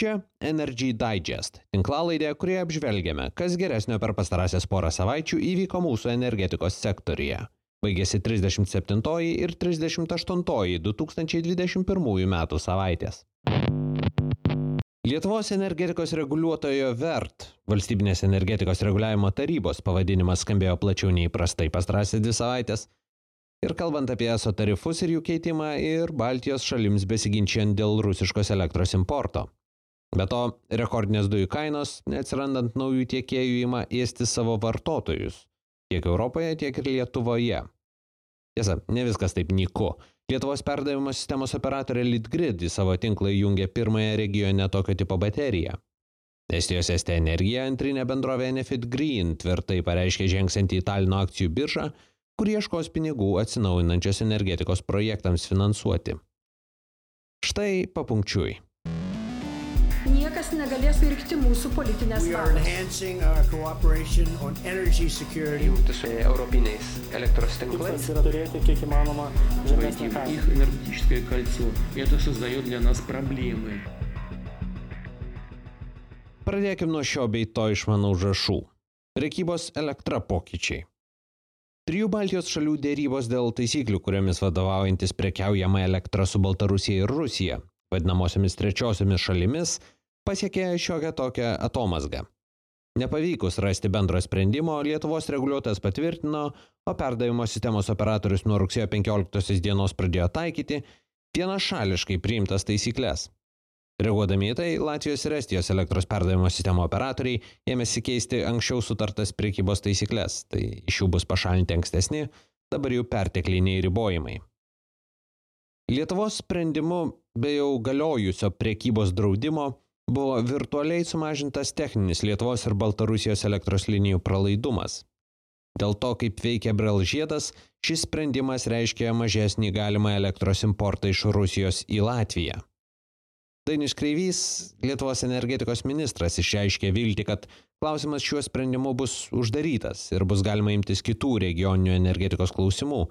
Čia Energy Digest - tinklalaidė, kurioje apžvelgiame, kas geresnio per pastarąsias porą savaičių įvyko mūsų energetikos sektorija. Baigėsi 37 ir 38 2021 metų savaitės. Lietuvos energetikos reguliuotojo VERT, valstybinės energetikos reguliavimo tarybos pavadinimas skambėjo plačiau nei įprastai pastarąsias dvi savaitės. Ir kalbant apie ESO tarifus ir jų keitimą ir Baltijos šalims besiginčiant dėl rusiškos elektros importo. Be to, rekordinės dujų kainos, neatsirandant naujų tiekėjų, ima ėsti savo vartotojus tiek Europoje, tiek ir Lietuvoje. Tiesa, ne viskas taip nyku. Lietuvos perdavimo sistemos operatorė Litgrid į savo tinklą įjungė pirmąją regione tokio tipo bateriją. Estijos Estė Energija antrinė bendrovė Enefit Green tvirtai pareiškė žengsianti į Talino akcijų biržą, kur ieškos pinigų atsinaujinančios energetikos projektams finansuoti. Štai papunkčiui niekas negalės pirkti mūsų politinės valios. Jungti su europiniais elektros tinklais. yra turėti kiek įmanoma žemesnį kainą. их энергетическое кольцо. Это создает для нас проблемы. Pradėkime nuo šio bei to išmanau žašų. Prekybos elektra pokyčiai. Trijų Baltijos šalių dėrybos dėl taisyklių, kuriomis vadovaujantis prekiaujama elektra su Baltarusija ir Rusija, vadinamosiomis trečiosiomis šalimis, pasiekė šiokią tokią atomasgą. Nepavykus rasti bendro sprendimo, Lietuvos reguliuotojas patvirtino, o perdavimo sistemos operatorius nuo rugsėjo 15 dienos pradėjo taikyti vienašališkai priimtas taisyklės. Reaguodami į tai, Latvijos ir Estijos elektros perdavimo sistemo operatoriai ėmėsi keisti anksčiau sutartas priekybos taisyklės, tai iš jų bus pašalinti ankstesni, dabar jau pertekliniai ribojimai. Lietuvos sprendimu be jau galiojusio priekybos draudimo buvo virtualiai sumažintas techninis Lietuvos ir Baltarusijos elektros linijų pralaidumas. Dėl to, kaip veikia Brel žiedas, šis sprendimas reiškia mažesnį galimą elektros importą iš Rusijos į Latviją. Dainis Kreivys, Lietuvos energetikos ministras, išreiškė vilti, kad klausimas šiuo sprendimu bus uždarytas ir bus galima imtis kitų regioninių energetikos klausimų.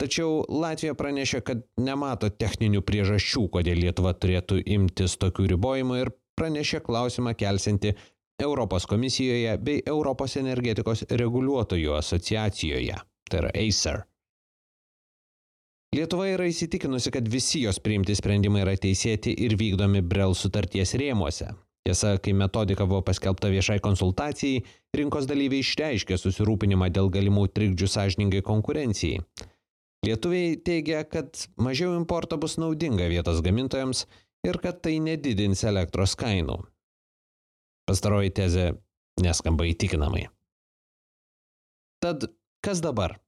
Tačiau Latvija pranešė, kad nemato techninių priežasčių, kodėl Lietuva turėtų imtis tokių ribojimų ir pranešė klausimą kelsinti Europos komisijoje bei Europos energetikos reguliuotojų asociacijoje, tai yra ACER. Lietuva yra įsitikinusi, kad visi jos priimti sprendimai yra teisėti ir vykdomi Brel sutarties rėmuose. Tiesa, kai metodika buvo paskelbta viešai konsultacijai, rinkos dalyviai išreiškė susirūpinimą dėl galimų trikdžių sąžiningai konkurencijai. Lietuviai teigia, kad mažiau importo bus naudinga vietos gamintojams ir kad tai nedidins elektros kainų. Pastaroji tezė neskamba įtikinamai. Tad kas dabar?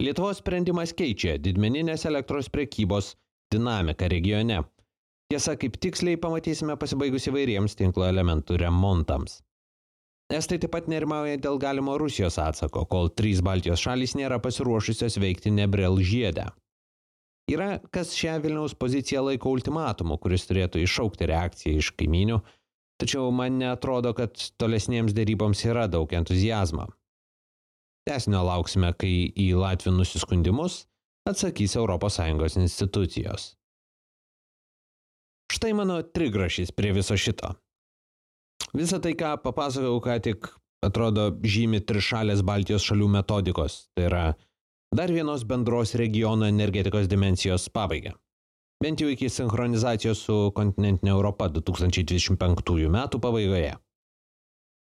Lietuvos sprendimas keičia didmeninės elektros prekybos dinamiką regione. Tiesa, kaip tiksliai pamatysime pasibaigus įvairiems tinklo elementų remontams. Estai taip pat nerimauja dėl galimo Rusijos atsako, kol trys Baltijos šalys nėra pasiruošusios veikti Nebrel žiedę. Yra, kas šią Vilniaus poziciją laiko ultimatumu, kuris turėtų iššaukti reakciją iš kaiminių, tačiau man netrodo, kad tolesniems dėryboms yra daug entuzijazmo. Tesnio lauksime, kai į Latvių nusiskundimus atsakys ES institucijos. Štai mano trigrašys prie viso šito. Visą tai, ką papasakojau, ką tik atrodo žymi trišalės Baltijos šalių metodikos, tai yra dar vienos bendros regiono energetikos dimensijos pabaigą. Bent jau iki sinchronizacijos su kontinentinė Europa 2025 metų pabaigoje.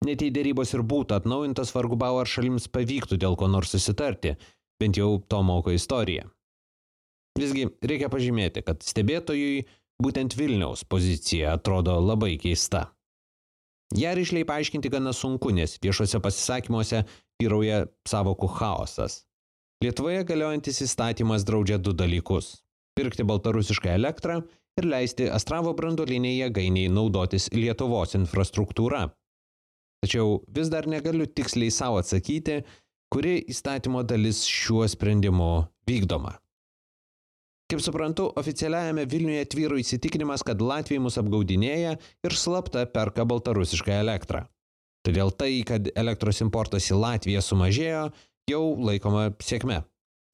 Net jei dėrybos ir būtų atnaujintas, vargu bau ar šalims pavyktų dėl ko nors susitarti, bent jau to moko istorija. Visgi reikia pažymėti, kad stebėtojui būtent Vilniaus pozicija atrodo labai keista. Ja ryšliai paaiškinti gana sunku, nes viešuose pasisakymuose vyrauja savokų chaosas. Lietuvoje galiojantis įstatymas draudžia du dalykus - pirkti baltarusišką elektrą ir leisti Astravo brandoliniai jėgainiai naudotis Lietuvos infrastruktūra. Tačiau vis dar negaliu tiksliai savo atsakyti, kuri įstatymo dalis šiuo sprendimu vykdoma. Kaip suprantu, oficialiajame Vilniuje tvyro įsitikinimas, kad Latvija mus apgaudinėja ir slapta perka baltarusišką elektrą. Todėl tai, kad elektros importas į Latviją sumažėjo, jau laikoma sėkme.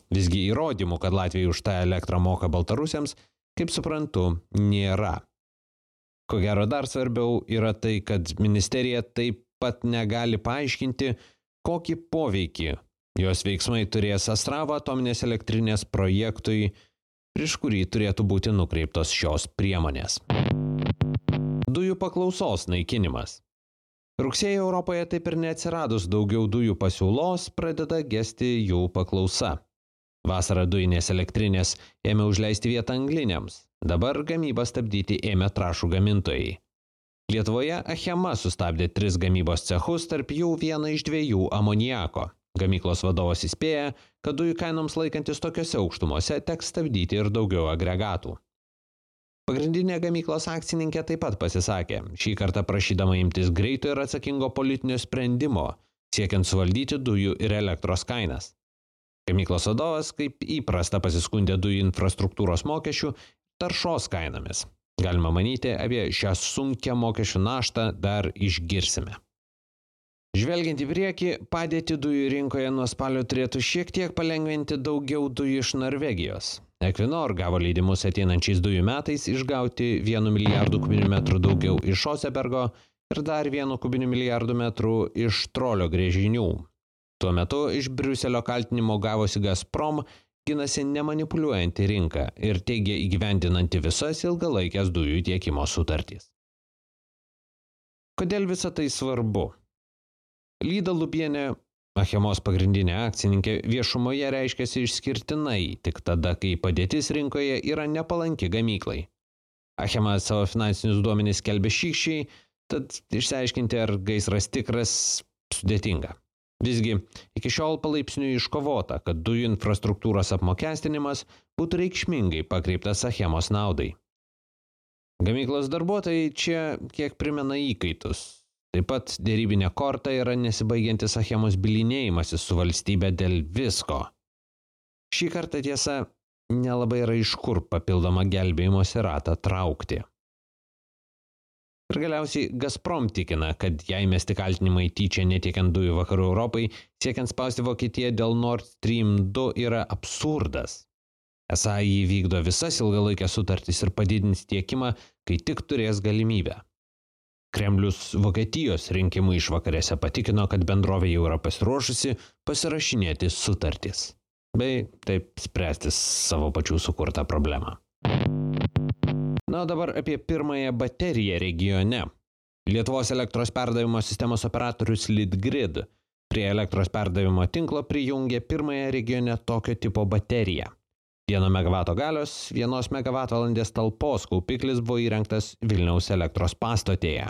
Visgi įrodymų, kad Latvija už tą elektrą moka baltarusiams, kaip suprantu, nėra. Ko gero dar svarbiau yra tai, kad ministerija taip pat negali paaiškinti, kokį poveikį jos veiksmai turės Astravo atominės elektrinės projektui, prieš kurį turėtų būti nukreiptos šios priemonės. Dujų paklausos naikinimas. Rugsėjo Europoje taip ir neatsiradus daugiau dujų pasiūlos, pradeda gesti jų paklausa. Vasarą dujinės elektrinės ėmė užleisti vietą angliniams, dabar gamybą stabdyti ėmė trašų gamintojai. Lietuvoje Achema sustabdė tris gamybos cechus, tarp jų vieną iš dviejų amoniako. Gamyklos vadovas įspėja, kad dujų kainoms laikantis tokiuose aukštumose teks stabdyti ir daugiau agregatų. Pagrindinė gamyklos akcininkė taip pat pasisakė, šį kartą prašydama imtis greito ir atsakingo politinio sprendimo, siekiant suvaldyti dujų ir elektros kainas. Gamyklos vadovas, kaip įprasta, pasiskundė dujų infrastruktūros mokesčių taršos kainomis. Galima manyti, apie šią sunkę mokesčių naštą dar išgirsime. Žvelgiant į priekį, padėti dujų rinkoje nuo spalio turėtų šiek tiek palengventi daugiau dujų iš Norvegijos. Equinor gavo leidimus ateinančiais dujų metais išgauti 1 milijardų kubinių metrų daugiau iš Osebergo ir dar 1 kubinių milijardų metrų iš trolio grėžinių. Tuo metu iš Briuselio kaltinimo gavosi Gazprom ginasi nemanipuliuojanti rinka ir teigia įgyvendinanti visas ilgalaikės dujų tiekimo sutartys. Kodėl visa tai svarbu? Lyda Lubienė, Achemos pagrindinė akcininkė, viešumoje reiškiasi išskirtinai tik tada, kai padėtis rinkoje yra nepalanki gamyklai. Achema savo finansinius duomenys kelbė šykščiai, tad išsiaiškinti, ar gaisras tikras, sudėtinga. Visgi, iki šiol palaipsniui iškovota, kad dujų infrastruktūros apmokestinimas būtų reikšmingai pakreiptas Achemos naudai. Gamyklos darbuotojai čia kiek primena įkaitus. Taip pat dėrybinė korta yra nesibaigiantis Achemos bilinėjimasis su valstybė dėl visko. Šį kartą tiesa, nelabai yra iš kur papildomą gelbėjimosi ratą traukti. Ir galiausiai Gazprom tikina, kad jai mesti kaltinimai tyčia netiekiant dujų vakarų Europai, siekiant spausti Vokietiją dėl Nord Stream 2 yra absurdas. Esą jį vykdo visas ilgalaikės sutartys ir padidins tiekimą, kai tik turės galimybę. Kremlius Vokietijos rinkimų išvakarėse patikino, kad bendrovė jau yra pasiruošusi pasirašinėti sutartys, bei taip spręsti savo pačių sukurtą problemą. Na, o dabar apie pirmąją bateriją regione. Lietuvos elektros perdavimo sistemos operatorius Litgrid prie elektros perdavimo tinklo prijungė pirmąją regione tokio tipo bateriją. 1 MW galios, 1 MWh talpos kaupiklis buvo įrengtas Vilniaus elektros pastotėje.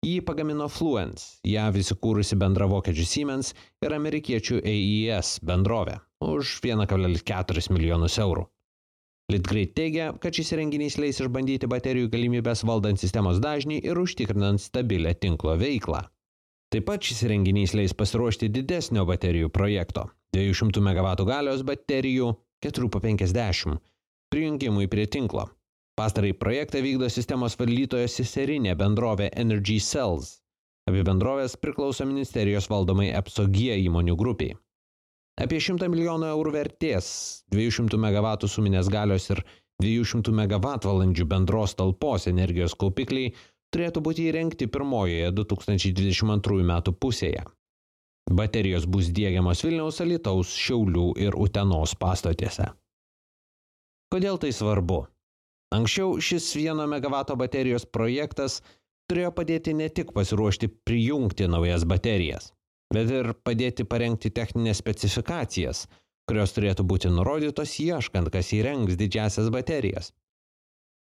Jį pagamino Fluence, JAV įsikūrusi bendra vokiečių Siemens ir amerikiečių AES bendrovė už 1,4 milijonus eurų. Litgrid teigia, kad šis renginys leis išbandyti baterijų galimybės valdant sistemos dažnį ir užtikrinant stabilę tinklo veiklą. Taip pat šis renginys leis pasiruošti didesnio baterijų projekto - 200 MW galios baterijų 450 prijungimui prie tinklo. Pastarai projektą vykdo sistemos valdytojo seserinė bendrovė Energy Cells. Abi bendrovės priklauso ministerijos valdomai EPSOG įmonių grupiai. Apie 100 milijonų eurų vertės, 200 MW suminės galios ir 200 MWh bendros talpos energijos kaupikliai turėtų būti įrengti pirmojoje 2022 metų pusėje. Baterijos bus dėgiamos Vilniaus, Alitaus, Šiaulių ir Utenos pastotėse. Kodėl tai svarbu? Anksčiau šis 1 MW baterijos projektas turėjo padėti ne tik pasiruošti prijungti naujas baterijas, bet ir padėti parengti techninės specifikacijas, kurios turėtų būti nurodytos ieškant, kas įrengs didžiasias baterijas.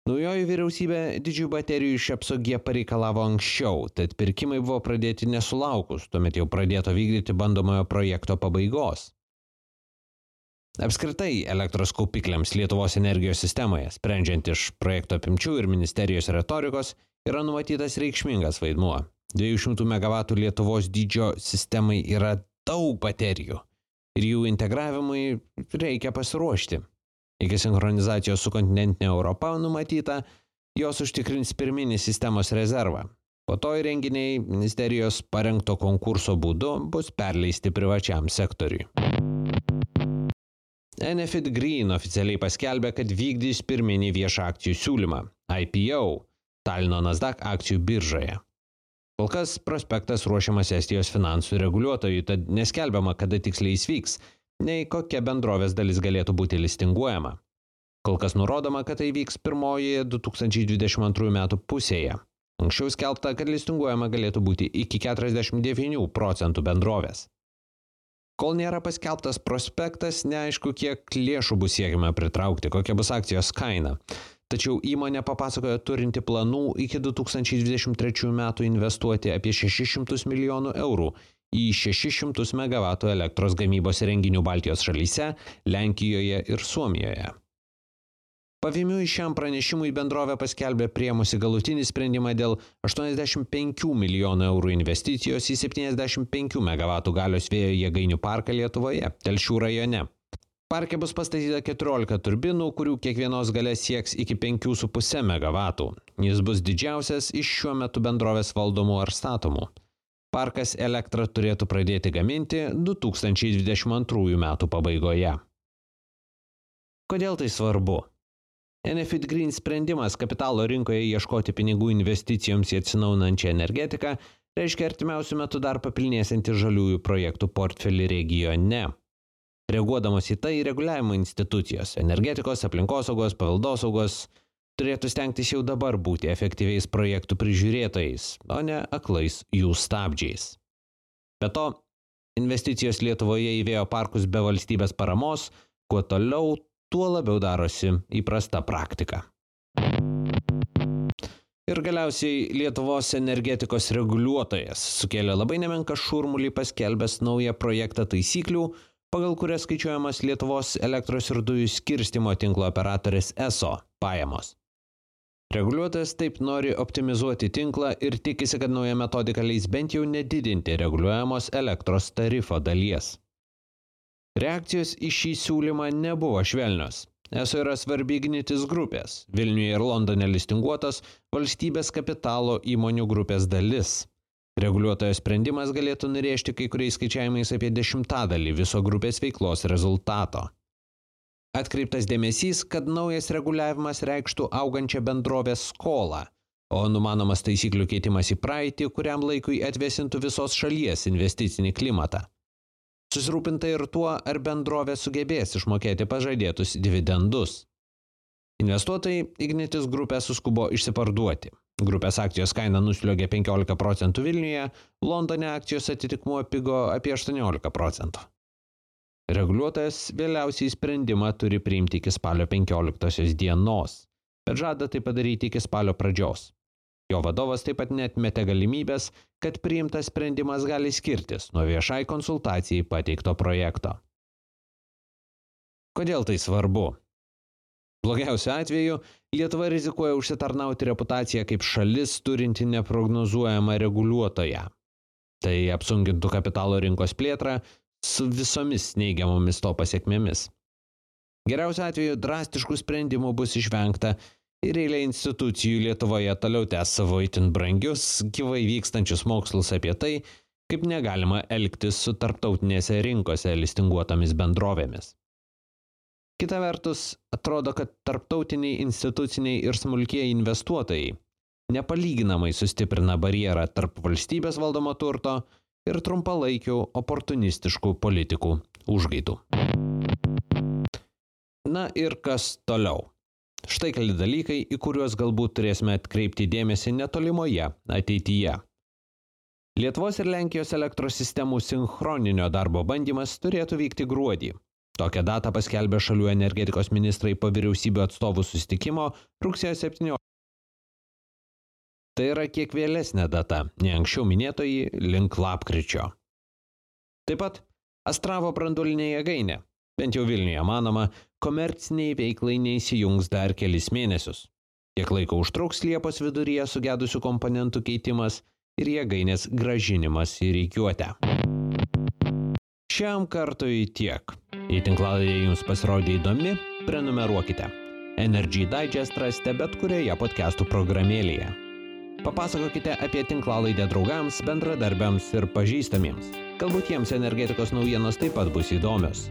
Naujoji vyriausybė didžiųjų baterijų iš apsaugie pareikalavo anksčiau, tad pirkimai buvo pradėti nesulaukus, tuomet jau pradėto vykdyti bandomojo projekto pabaigos. Apskritai elektros kaupikliams Lietuvos energijos sistemoje, sprendžiant iš projekto apimčių ir ministerijos retorikos, yra numatytas reikšmingas vaidmuo. 200 MW Lietuvos dydžio sistemai yra daug baterijų ir jų integravimui reikia pasiruošti. Iki sinchronizacijos su kontinentinė Europa numatyta, jos užtikrins pirminį sistemos rezervą. Po to įrenginiai ministerijos parengto konkurso būdu bus perleisti privačiam sektoriui. Enefit Green oficialiai paskelbė, kad vykdys pirminį viešą akcijų siūlymą - IPO Talino Nasdaq akcijų biržoje. Kol kas prospektas ruošiamas Estijos finansų reguliuotojui, tad neskelbiama, kada tiksliai jis vyks, nei kokia bendrovės dalis galėtų būti listinguojama. Kol kas nurodoma, kad tai vyks pirmojoje 2022 metų pusėje. Anksčiau skelbta, kad listinguojama galėtų būti iki 49 procentų bendrovės. Kol nėra paskelbtas prospektas, neaišku, kiek lėšų bus siekiama pritraukti, kokia bus akcijos kaina. Tačiau įmonė papasakojo turinti planų iki 2023 metų investuoti apie 600 milijonų eurų į 600 MW elektros gamybos renginių Baltijos šalyse, Lenkijoje ir Suomijoje. Pavimiui šiam pranešimui bendrovė paskelbė priemusi galutinį sprendimą dėl 85 milijonų eurų investicijos į 75 MW galios vėjo jėgainių parką Lietuvoje, Telšių rajone. Parke bus pastatyta 14 turbinų, kurių kiekvienos galė sieks iki 5,5 MW. Jis bus didžiausias iš šiuo metu bendrovės valdomų ar statomų. Parkas elektrą turėtų pradėti gaminti 2022 m. pabaigoje. Kodėl tai svarbu? Enefit Green sprendimas kapitalo rinkoje ieškoti pinigų investicijoms į atsinaunančią energetiką reiškia artimiausių metų dar papilnėsianti žaliųjų projektų portfelį regione. Reaguodamos į tai, reguliavimo institucijos - energetikos, aplinkosaugos, paveldosaugos - turėtų stengtis jau dabar būti efektyviais projektų prižiūrėtojais, o ne aklais jų stabdžiais. Be to, investicijos Lietuvoje į vėjo parkus be valstybės paramos, kuo toliau, tuo labiau darosi įprasta praktika. Ir galiausiai Lietuvos energetikos reguliuotojas sukėlė labai nemenką šurmulį paskelbęs naują projektą taisyklių, pagal kurias skaičiuojamas Lietuvos elektros ir dujų skirstimo tinklo operatorės ESO pajamos. Reguliuotojas taip nori optimizuoti tinklą ir tikisi, kad nauja metodika leis bent jau nedidinti reguliuojamos elektros tarifo dalies. Reakcijos į šį siūlymą nebuvo švelnios. ESO yra svarbi ignitis grupės, Vilniuje ir Londone listinguotos valstybės kapitalo įmonių grupės dalis. Reguliuotojo sprendimas galėtų nurėžti kai kuriais skaičiavimais apie dešimtadalį viso grupės veiklos rezultato. Atkreiptas dėmesys, kad naujas reguliavimas reikštų augančią bendrovės skolą, o numanomas taisyklių keitimas į praeitį, kuriam laikui atvesintų visos šalies investicinį klimatą. Susirūpinta ir tuo, ar bendrovė sugebės išmokėti pažadėtus dividendus. Investuotojai Ignitis grupę suskubo išsiparduoti. Grupės akcijos kaina nusliogė 15 procentų Vilniuje, Londone akcijos atitikmuo pigo apie 18 procentų. Reguliuotojas vėliausiai sprendimą turi priimti iki spalio 15 dienos, bet žada tai padaryti iki spalio pradžios. Jo vadovas taip pat netmetė galimybės, kad priimtas sprendimas gali skirtis nuo viešai konsultacijai pateikto projekto. Kodėl tai svarbu? Blogiausiu atveju Lietuva rizikuoja užsitarnauti reputaciją kaip šalis turinti neprognozuojamą reguliuotoją. Tai apsunkintų kapitalo rinkos plėtrą su visomis neigiamomis to pasiekmėmis. Geriausiu atveju drastiškų sprendimų bus išvengta ir eilė institucijų Lietuvoje toliau tęs savo itin brangius, gyvai vykstančius mokslus apie tai, kaip negalima elgtis su tarptautinėse rinkose listinguotomis bendrovėmis. Kita vertus, atrodo, kad tarptautiniai instituciniai ir smulkieji investuotojai nepalyginamai sustiprina barjerą tarp valstybės valdomo turto ir trumpalaikių oportunistiškų politikų užgaidų. Na ir kas toliau? Štai keli dalykai, į kuriuos galbūt turėsime atkreipti dėmesį netolimoje ateityje. Lietuvos ir Lenkijos elektros sistemų sinchroninio darbo bandymas turėtų vykti gruodį. Tokią datą paskelbė šalių energetikos ministrai po vyriausybių atstovų sustikimo rugsėjo 17. Tai yra kiek vėlesnė data, nei anksčiau minėtoji link lapkričio. Taip pat Astravo branduolinė jėgainė, bent jau Vilniuje manoma, komerciniai veiklai neįsijungs dar kelis mėnesius. Kiek laiko užtruks Liepos viduryje sugedusių komponentų keitimas ir jėgainės gražinimas į reikiuotę. Šiam kartui tiek. Jei tinklalaidė jums pasirodė įdomi, prenumeruokite. Energy Digest rasite bet kurioje podcastų programėlėje. Papasakokite apie tinklalaidę draugams, bendradarbiams ir pažįstamiems. Galbūt jiems energetikos naujienos taip pat bus įdomios.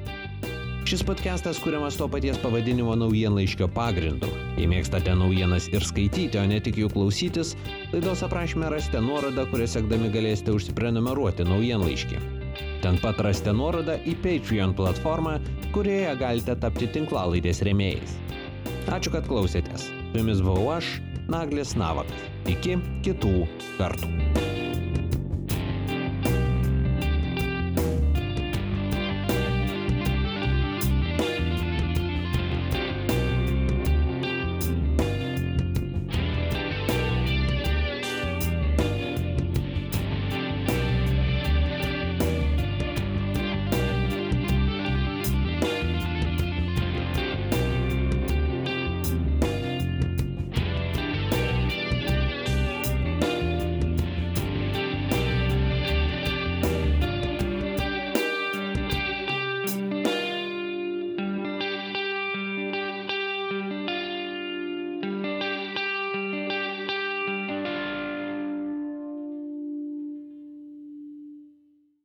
Šis podcastas kuriamas to paties pavadinimo naujienlaiškio pagrindu. Jei mėgstate naujienas ir skaityti, o ne tik jų klausytis, laidos aprašymė rasite nuorodą, kurią sekdami galėsite užsiprenumeruoti naujienlaiškį. Ten pat rasite nuorodą į Patreon platformą, kurioje galite tapti tinklalaidės rėmėjais. Ačiū, kad klausėtės. Su jumis buvau aš, Naglis Navakas. Iki kitų kartų.